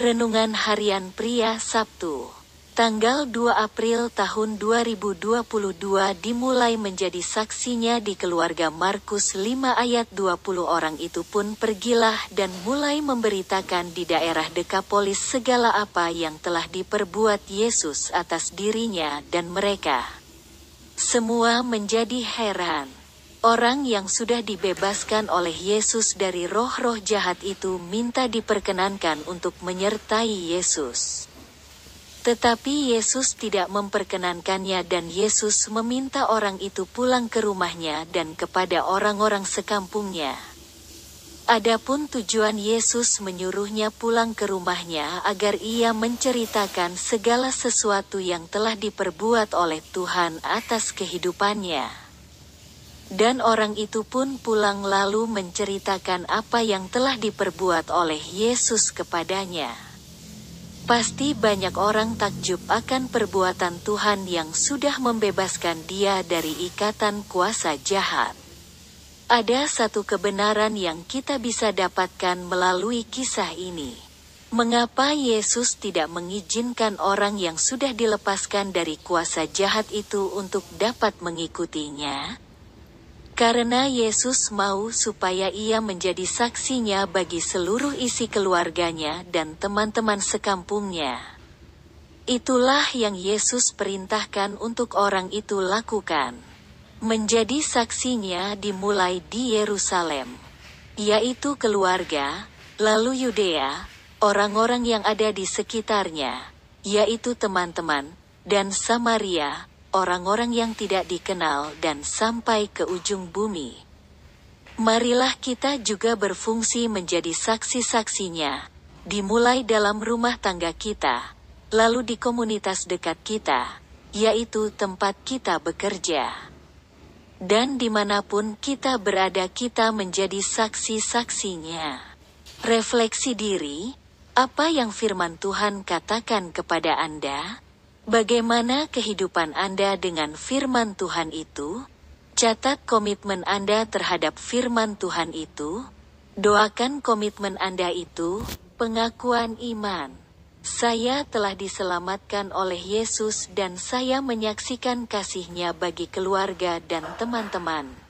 Renungan Harian Pria Sabtu Tanggal 2 April tahun 2022 dimulai menjadi saksinya di keluarga Markus 5 ayat 20 orang itu pun pergilah dan mulai memberitakan di daerah Dekapolis segala apa yang telah diperbuat Yesus atas dirinya dan mereka. Semua menjadi heran. Orang yang sudah dibebaskan oleh Yesus dari roh-roh jahat itu minta diperkenankan untuk menyertai Yesus. Tetapi Yesus tidak memperkenankannya dan Yesus meminta orang itu pulang ke rumahnya dan kepada orang-orang sekampungnya. Adapun tujuan Yesus menyuruhnya pulang ke rumahnya agar ia menceritakan segala sesuatu yang telah diperbuat oleh Tuhan atas kehidupannya. Dan orang itu pun pulang lalu menceritakan apa yang telah diperbuat oleh Yesus kepadanya. Pasti banyak orang takjub akan perbuatan Tuhan yang sudah membebaskan dia dari ikatan kuasa jahat. Ada satu kebenaran yang kita bisa dapatkan melalui kisah ini. Mengapa Yesus tidak mengizinkan orang yang sudah dilepaskan dari kuasa jahat itu untuk dapat mengikutinya? Karena Yesus mau supaya ia menjadi saksinya bagi seluruh isi keluarganya dan teman-teman sekampungnya. Itulah yang Yesus perintahkan untuk orang itu lakukan. Menjadi saksinya dimulai di Yerusalem, yaitu keluarga, lalu Yudea, orang-orang yang ada di sekitarnya, yaitu teman-teman, dan Samaria, orang-orang yang tidak dikenal dan sampai ke ujung bumi. Marilah kita juga berfungsi menjadi saksi-saksinya, dimulai dalam rumah tangga kita, lalu di komunitas dekat kita, yaitu tempat kita bekerja. Dan di mana pun kita berada kita menjadi saksi-saksinya. Refleksi diri, apa yang firman Tuhan katakan kepada Anda? Bagaimana kehidupan Anda dengan firman Tuhan itu? Catat komitmen Anda terhadap firman Tuhan itu. Doakan komitmen Anda itu, pengakuan iman. Saya telah diselamatkan oleh Yesus dan saya menyaksikan kasihnya bagi keluarga dan teman-teman.